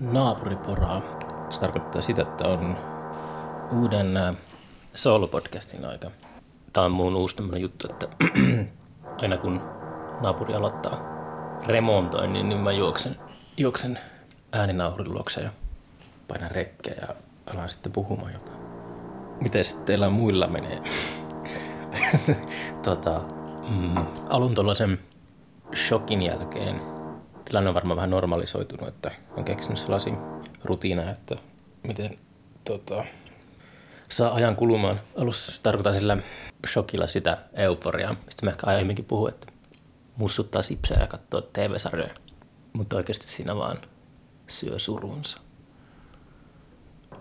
naapuriporaa. Se tarkoittaa sitä, että on uuden äh, solo-podcastin aika. Tämä on mun uusi tämmöinen juttu, että aina kun naapuri aloittaa remontoinnin, niin mä juoksen, juoksen ääninauhurin luokse ja painan rekkeä ja alan sitten puhumaan jotain. Miten teillä muilla menee? tota, mm, alun tuollaisen shokin jälkeen tilanne on varmaan vähän normalisoitunut, että on keksinyt sellaisia rutiineja, että miten tota, saa ajan kulumaan. Alussa tarkoitan sillä shokilla sitä euforiaa. Sitten mä ehkä aiemminkin puhun, että mussuttaa sipsejä ja katsoo TV-sarjoja. Mutta oikeasti siinä vaan syö surunsa.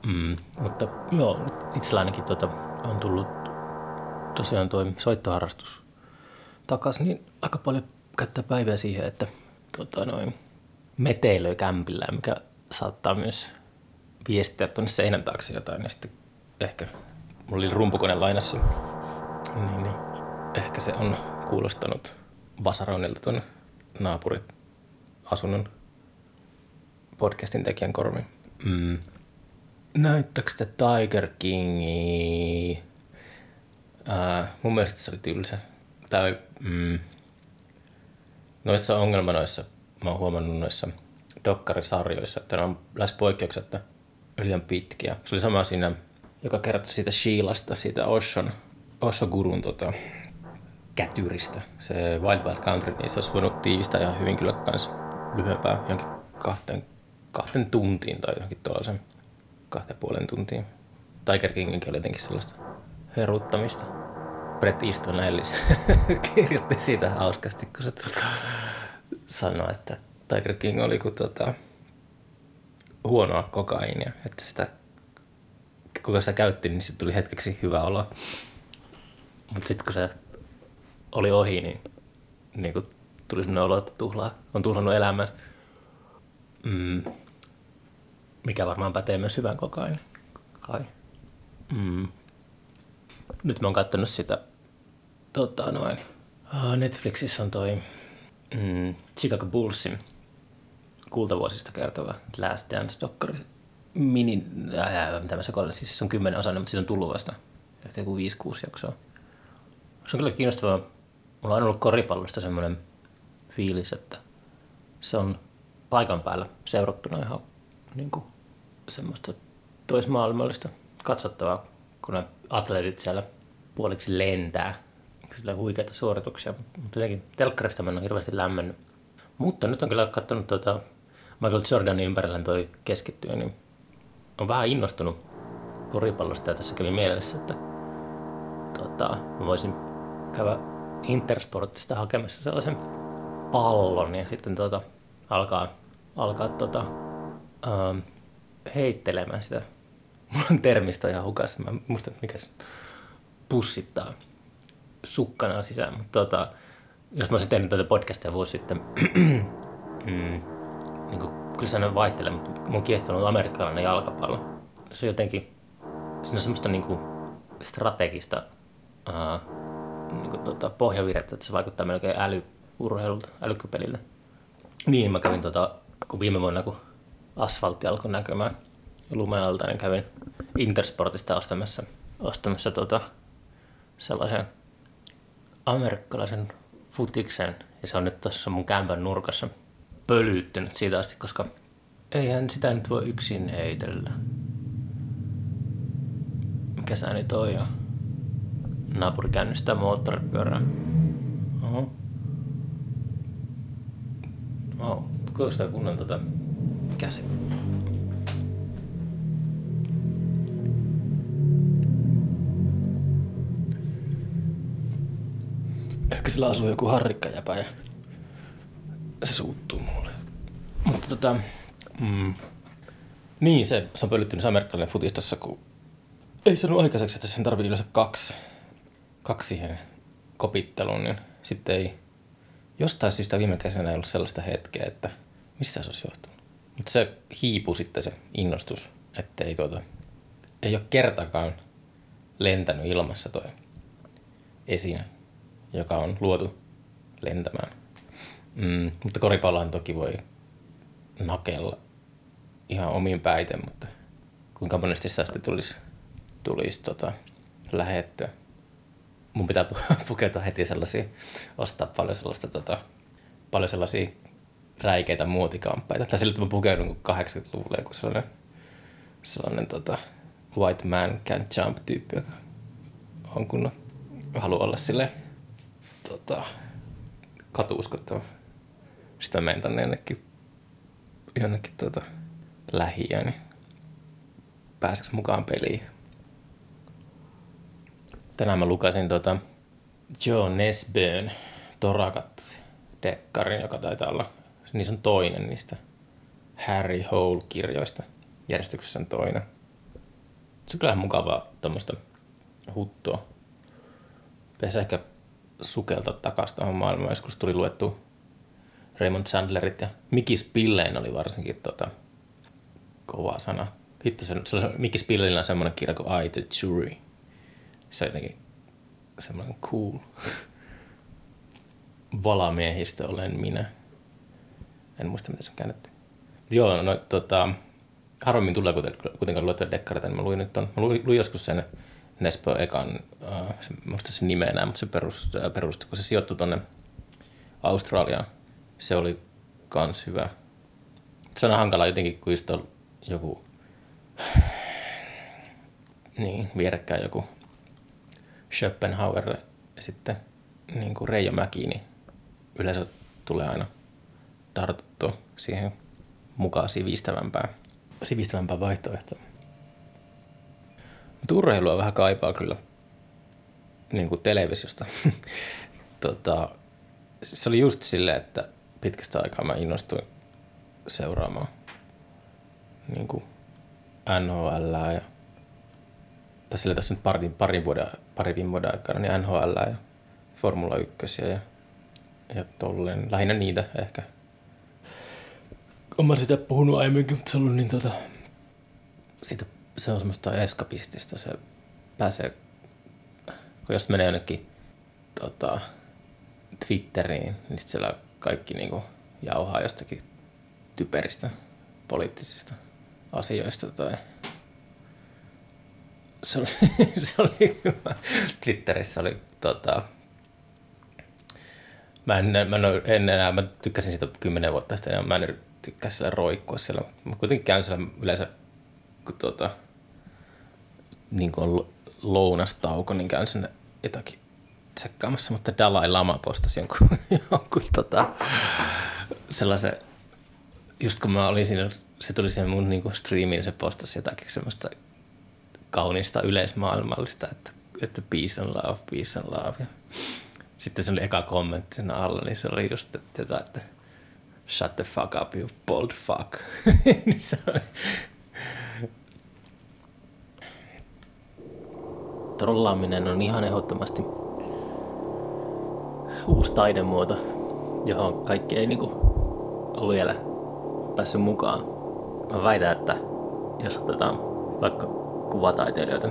Mm, mutta joo, itsellä ainakin tuota, on tullut tosiaan tuo soittoharrastus takaisin, niin aika paljon käyttää päivää siihen, että tota, noin, meteilöi kämpillä, mikä saattaa myös viestiä tuonne seinän taakse jotain. Ja sitten ehkä, mulla oli rumpukone lainassa, niin, niin ehkä se on kuulostanut vasaroinnilta tuonne naapurit asunnon podcastin tekijän korviin. Mm. Näyttääkö sitä Tiger Kingi? Äh, mun mielestä se oli tylsä. Tai mm, noissa ongelmanoissa, mä oon huomannut noissa dokkarisarjoissa, että ne on lähes poikkeuksetta liian pitkiä. Se oli sama siinä, joka kertoi siitä Sheilasta, siitä Oshon, Osho-gurun tota, kätyristä. Se Wild Wild Country, niin se olisi voinut tiivistää ihan hyvin kyllä kans lyhyempää, johonkin kahteen, kahteen tuntiin tai johonkin tuollaisen kahteen puolen tuntiin. Tiger Kinginkin oli jotenkin sellaista heruttamista. Brett Easton Ellis kirjoitti siitä hauskasti, kun se sanoi, että Tiger King oli kuin tota, huonoa kokainia, että sitä, kuka sitä käytti, niin sitten tuli hetkeksi hyvä olo. Mutta sitten kun se oli ohi, niin, niin kun tuli sellainen olo, että tuhlaa, on tuhlannut elämänsä. Mm. Mikä varmaan pätee myös hyvän kokaini. Kai. Mm. Nyt mä oon katsonut sitä tota noin. Netflixissä on toi mm, Chicago Bullsin kultavuosista kertova Last Dance-dokkari. Mini, äh, mitä mä sekoilen, siis se on kymmenen osainen, mutta siitä on tullut vasta ehkä joku 5-6 jaksoa. Se on kyllä kiinnostavaa. Mulla on ollut koripallosta semmoinen fiilis, että se on paikan päällä seurattuna ihan niin kuin semmoista toismaailmallista katsottavaa, kun ne atleetit siellä puoliksi lentää. On huikeita suorituksia, mutta jotenkin telkkarista mä en ole hirveästi lämmennyt. Mutta nyt on kyllä katsonut tuota Michael Jordanin ympärillä toi keskittyä, niin on vähän innostunut koripallosta ja tässä kävi mielessä, että tota, mä voisin käydä Intersportista hakemassa sellaisen pallon ja sitten tota, alkaa, alkaa tota, ähm, heittelemään sitä. On termistä ihan hukassa, mä muistan mikä se pussittaa sukkana sisään, mutta tota, jos mä olisin tehnyt tätä podcastia vuosi sitten, mm, niin kuin, kyllä se vaihtelee, mutta mun on kiehtonut amerikkalainen jalkapallo. Se on jotenkin, siinä on semmoista niin kuin, strategista ää, niin kuin, tota, pohjavirettä, että se vaikuttaa melkein älyurheilulta, älykköpeliltä. Niin, mä kävin tota, kun viime vuonna, kun asfaltti alkoi näkymään lumen alta, niin kävin Intersportista ostamassa, ostamassa tota, sellaisen amerikkalaisen futiksen, ja se on nyt tuossa mun kämpän nurkassa pölyttynyt siitä asti, koska eihän sitä nyt voi yksin heitellä. Mikä ääni toi on? Naapuri käynnistää moottoripyörää. Oho. Oho, kuulostaa kunnon tota... Käsi. Ehkä sillä asuu joku harrikkajäpä ja se suuttuu mulle. Mutta tota, mm, niin se, se on pölyttynyt se amerikkalainen futistossa, kun ei sanonut aikaiseksi, että sen tarvii yleensä kaksi, kaksi siihen kopitteluun, niin sitten ei, jostain syystä viime kesänä ei ollut sellaista hetkeä, että missä se olisi johtunut. Mutta se hiipui sitten se innostus, että ei, tuota, ei ole kertakaan lentänyt ilmassa toi esine, joka on luotu lentämään. Mm, mutta koripallohan toki voi nakella ihan omiin päiten, mutta kuinka monesti sitä sitten tulisi, tulisi tota, lähettyä. Mun pitää pukeutua heti sellaisia, ostaa paljon sellaista, tota, paljon sellaisia räikeitä muotikamppeita. Tai sillä, että mä pukeudun 80-luvulla joku sellainen, sellainen tota, white man can't jump tyyppi, joka on kun haluaa olla sille tota, katuuskottava. Sitten menen tänne jonnekin, jonnekin tota, lähiöön, niin pääseks mukaan peliin. Tänään mä lukasin tota Joe Nesbön Torakat dekkarin, joka taitaa olla, niin on toinen niistä Harry Hole-kirjoista. Järjestyksessä on toinen. Se on kyllä mukavaa tuommoista huttua. Pitäisi ehkä sukelta takaisin tuohon maailmaan. Joskus tuli luettu Raymond Chandlerit ja Mickey Spillane oli varsinkin tota, kova sana. Hitto se, se, Mickey Spillane on semmoinen kirja kuin I the Jury. Se on jotenkin semmoinen cool. Valamiehistö olen minä. En muista, miten se on käännetty. Joo, no tota, harvemmin tulee kuitenkaan luettua dekkareita, niin mä luin nyt ton, mä luin, luin joskus sen Nespo ekan, uh, se, muista sen nimeä enää, mutta se perustui, äh, perustui kun se sijoittui tuonne Australiaan. Se oli kans hyvä. Se on hankala jotenkin, kun just on joku, niin, vierekkäin joku Schopenhauer ja sitten niin kuin Reijo Mäki, niin yleensä tulee aina tartuttua siihen mukaan sivistävämpään, sivistävämpään vaihtoehtoon. Mutta urheilua vähän kaipaa kyllä niin kuin televisiosta. tota, se oli just silleen, että pitkästä aikaa mä innostuin seuraamaan niin kuin NHL ja tai sillä tässä nyt parin, parin vuoden, parin viime vuoden aikana, niin NHL ja Formula 1 ja, ja tolleen, lähinnä niitä ehkä. Olen sitä puhunut aiemminkin, mutta se on niin tota, siitä se on semmoista eskapistista. Se pääsee, kun jos menee jonnekin tota, Twitteriin, niin sitten siellä kaikki niinku jauhaa jostakin typeristä poliittisista asioista tai se oli, se oli Twitterissä oli tota, mä en, mä en, en enää, mä tykkäsin siitä kymmenen vuotta sitten, mä en tykkää siellä roikkua siellä. Mä kuitenkin käyn siellä yleensä, kun tota, niin kuin lounastauko, niin käyn sinne jotakin tsekkaamassa, mutta Dalai Lama postasi jonkun, jonkun tota, sellaisen, just kun mä olin siinä, se tuli siihen mun niin striimiin, se postasi jotakin semmoista kaunista yleismaailmallista, että, että peace and love, peace and love. Ja sitten se oli eka kommentti sen alla, niin se oli just, että, että shut the fuck up, you bold fuck. niin se oli, trollaaminen on ihan ehdottomasti uusi taidemuoto, johon kaikki ei niinku ole vielä päässyt mukaan. Mä väitän, että jos otetaan vaikka kuvataiteilijoita,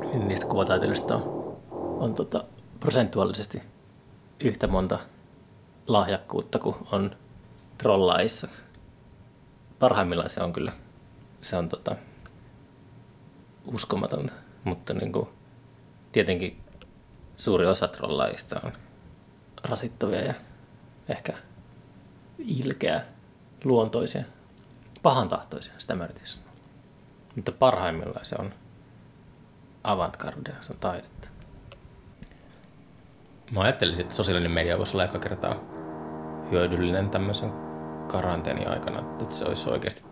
niin niistä kuvataiteilijoista on, on tota, prosentuaalisesti yhtä monta lahjakkuutta kuin on trollaissa. Parhaimmillaan se on kyllä, se on tota, uskomatonta, mutta niin kuin, tietenkin suuri osa trollaajista on rasittavia ja ehkä ilkeä, luontoisia, pahantahtoisia, sitä mä yritin sanoa. Mutta parhaimmillaan se on avantgardea, se on taidetta. Mä ajattelin, että sosiaalinen media voisi olla aika kertaa hyödyllinen tämmöisen karanteeni aikana, että se olisi oikeasti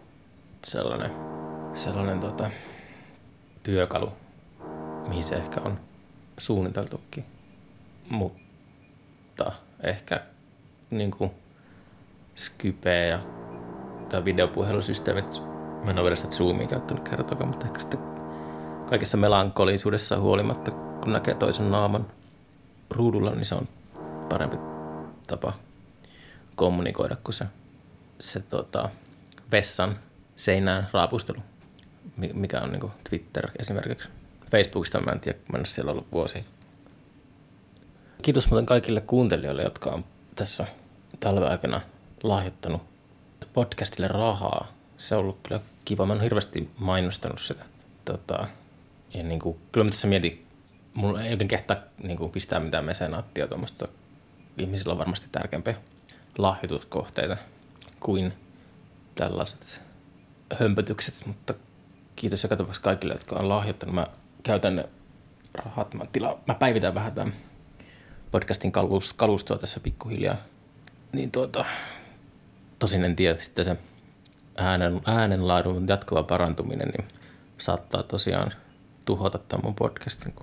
sellainen, sellainen tota, työkalu, mihin se ehkä on suunniteltukin. Mutta ehkä niin kuin Skype ja tai videopuhelusysteemit, mä en ole vielä sitä Zoomia käyttänyt kertokaan, mutta ehkä sitten kaikessa melankolisuudessa huolimatta, kun näkee toisen naaman ruudulla, niin se on parempi tapa kommunikoida kuin se, se tota, vessan seinään raapustelu, mikä on niin Twitter esimerkiksi. Facebookista mä en tiedä, ole siellä ollut vuosi. Kiitos muuten kaikille kuuntelijoille, jotka on tässä talven aikana lahjoittanut podcastille rahaa. se on ollut kyllä kiva. Mä oon hirveästi mainostanut sitä. Tota, ja niin kuin, kyllä mä tässä mietin, mulla ei oikein kehtaa niin kuin pistää mitään mesenaattia tuommoista. Ihmisillä on varmasti tärkeämpiä lahjoituskohteita kuin tällaiset hömpötykset, mutta kiitos joka tapauksessa kaikille, jotka on lahjoittanut. Mä käytän rahat, mä, tila, mä päivitän vähän tämän podcastin kalustoa tässä pikkuhiljaa. Niin tuota, tosin en tiedä sitten se äänen, äänenlaadun jatkuva parantuminen, niin saattaa tosiaan tuhota tämän mun podcastin.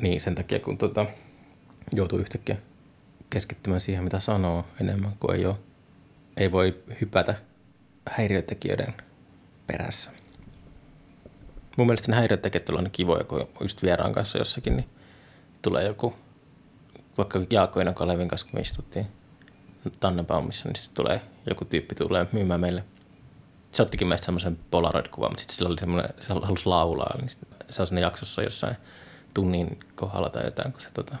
Niin sen takia, kun tuota, joutuu yhtäkkiä keskittymään siihen, mitä sanoo enemmän kuin ei ole. Ei voi hypätä häiriötekijöiden perässä. Mun mielestä ne häiriötekijät on aina kivoja, kun just vieraan kanssa jossakin, niin tulee joku, vaikka Jaakko Kalevin kanssa, kun me istuttiin Tannenbaumissa, niin sitten tulee joku tyyppi tulee myymään meille. Se ottikin meistä semmoisen Polaroid-kuvan, mutta sitten sillä oli semmoinen, se halusi laulaa, niin se on siinä jaksossa jossain tunnin kohdalla tai jotain, kun se tota,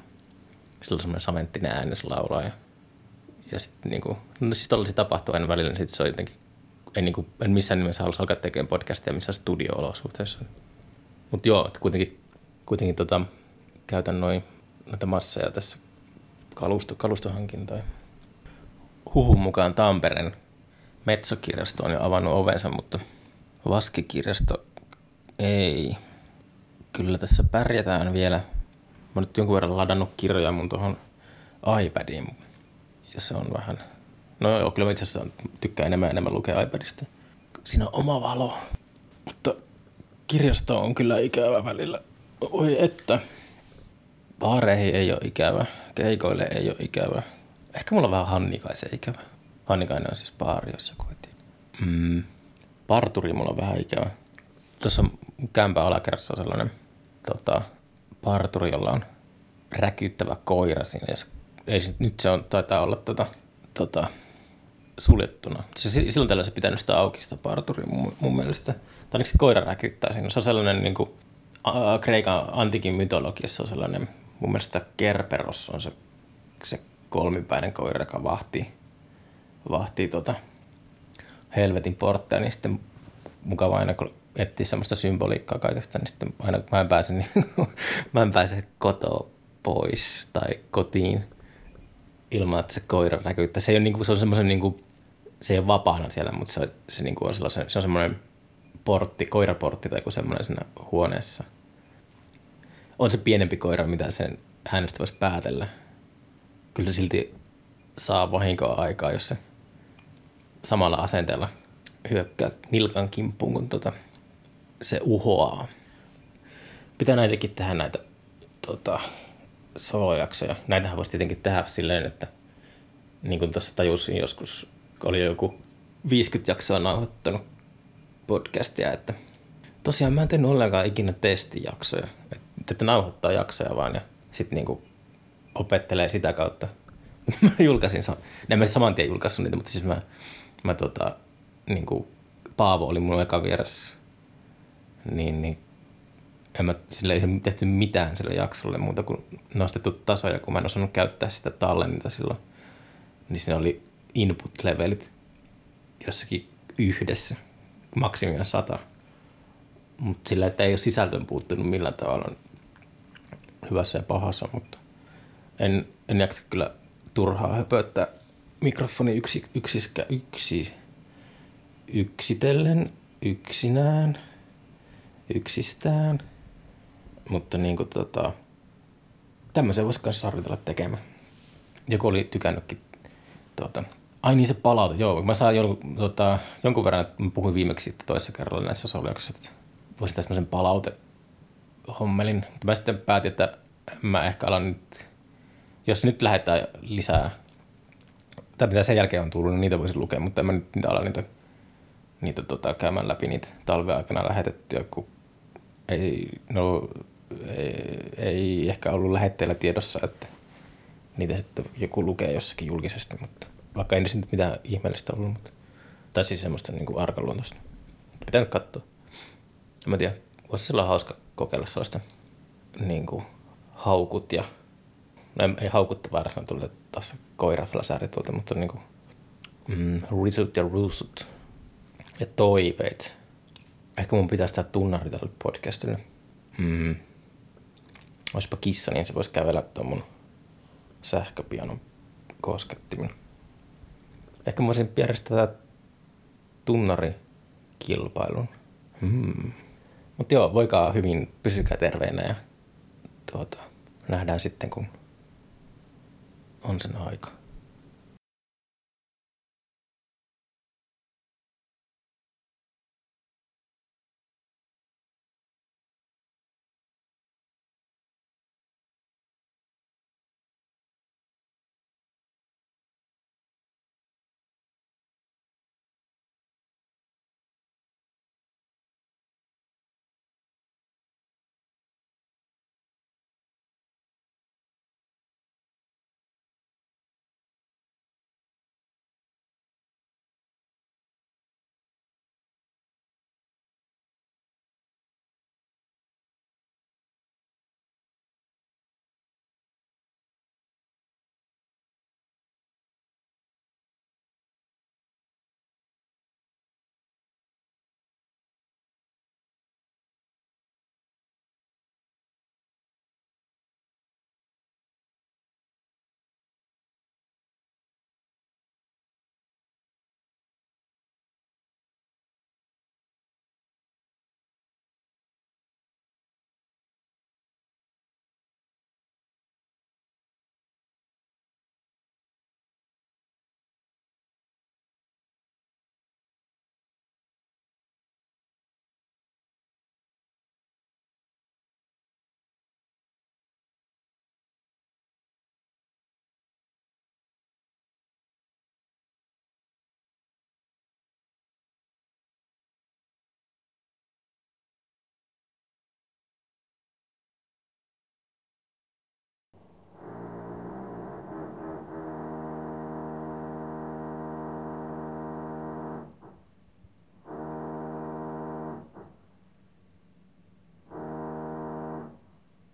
sillä on semmoinen saventtinen ääni, se laulaa. Ja, ja sitten niinku, no siis tollaisia tapahtuu aina välillä, niin sitten se on jotenkin, en, niinku, en missään nimessä halua alkaa tekemään podcastia missään studio-olosuhteissa. Mutta joo, että kuitenkin, kuitenkin tota, käytän noin noita masseja tässä kalusto, kalustohankintoja. Huhun mukaan Tampereen Metsokirjasto on jo avannut ovensa, mutta Vaskikirjasto ei. Kyllä tässä pärjätään vielä – Mä oon nyt jonkun verran ladannut kirjoja mun tuohon iPadiin. Ja se on vähän... No joo, kyllä mä itse asiassa tykkään enemmän enemmän lukea iPadista. Siinä on oma valo. Mutta kirjasto on kyllä ikävä välillä. Oi että. Baareihin ei ole ikävä. Keikoille ei ole ikävä. Ehkä mulla on vähän Hannikaisen ikävä. Hannikainen on siis baari, jos joku Mm. Parturi mulla on vähän ikävä. Tuossa kämpän alakerrassa on sellainen tota, parturi, jolla on räkyttävä koira siinä. Ja se, ei, nyt se on, taitaa olla tota, tota, suljettuna. Se, silloin tällä se pitänyt sitä auki sitä parturi mun, mun mielestä. Tai se koira räkyttää siinä. Se on sellainen niin kuin, ä, Kreikan antikin mytologiassa on sellainen, mun mielestä Kerperos on se, se kolmipäinen koira, joka vahtii, vahtii tota, helvetin portteja, niin sitten mukava aina, kun etsiä semmoista symboliikkaa kaikesta, niin sitten aina mä en pääse, niin, mä en pääse kotoa pois tai kotiin ilman, että se koira näkyy. Se, ei ole, niin kuin, se on semmoisen, niin kuin, se ei ole vapaana siellä, mutta se, se, niin kuin on, sellaisen, se on semmoinen portti, koiraportti tai joku semmoinen siinä huoneessa. On se pienempi koira, mitä sen äänestä voisi päätellä. Kyllä se silti saa vahinkoa aikaa, jos se samalla asenteella hyökkää nilkan kimppuun, kun tota, se uhoaa. Pitää näitäkin tehdä näitä tota, solojaksoja. Näitähän voisi tietenkin tehdä silleen, että niin kuin tässä tajusin joskus, oli joku 50 jaksoa nauhoittanut podcastia, että tosiaan mä en tehnyt ollenkaan ikinä testijaksoja. Että nauhoittaa jaksoja vaan ja sitten niin opettelee sitä kautta. mä julkaisin, en mä saman tien julkaissut niitä, mutta siis mä, mä tota, niin kuin Paavo oli mun eka vieressä niin, niin en mä, sille ei tehty mitään sille jaksolle muuta kuin nostettu tasoja, kun mä en osannut käyttää sitä tallenninta silloin. Niin siinä oli input-levelit jossakin yhdessä, maksimi on sata. Mutta sillä, että ei ole sisältöön puuttunut millään tavalla hyvässä ja pahassa, mutta en, en jaksa kyllä turhaa höpöttää mikrofoni yksi, yksiskä, yksi, yksitellen, yksinään – yksistään. Mutta niin kuin tota, tämmöisen voisi myös harjoitella tekemään. Joku oli tykännytkin tuota, Ai niin se palaute, joo. Mä saan jonkun, tota, jonkun verran, että mä puhuin viimeksi toisessa kerralla näissä soljaksoissa, että voisin tästä semmoisen palaute hommelin. Mutta mä sitten päätin, että mä ehkä alan nyt, jos nyt lähdetään lisää, tai mitä sen jälkeen on tullut, niin niitä voisin lukea, mutta en mä nyt niitä ala niitä, niitä tota, käymään läpi niitä talven aikana lähetettyjä, kun ei, no, ei, ei ehkä ollut lähetteellä tiedossa, että niitä sitten joku lukee jossakin julkisesti, mutta vaikka ei nyt mitään ihmeellistä ollut, mutta, tai siis semmoista niin kuin arkaluontoista. Pitää nyt katsoa. En mä tiedä, voisi olla hauska kokeilla sellaista niin kuin haukut ja, no ei, haukutta väärässä, tulee taas koiraflasääri tuolta, mutta niin kuin, mm, risut ja ruusut. Ja toiveet. Ehkä mun pitäisi tehdä tunnari tälle podcastille. Mm. Olisipa kissa, niin se voisi kävellä tuon mun sähköpianon koskettimen. Ehkä mä voisin järjestää tunnarikilpailun. Hmm. Mutta joo, voikaa hyvin, pysykää terveenä ja tuota, nähdään sitten kun on sen aika.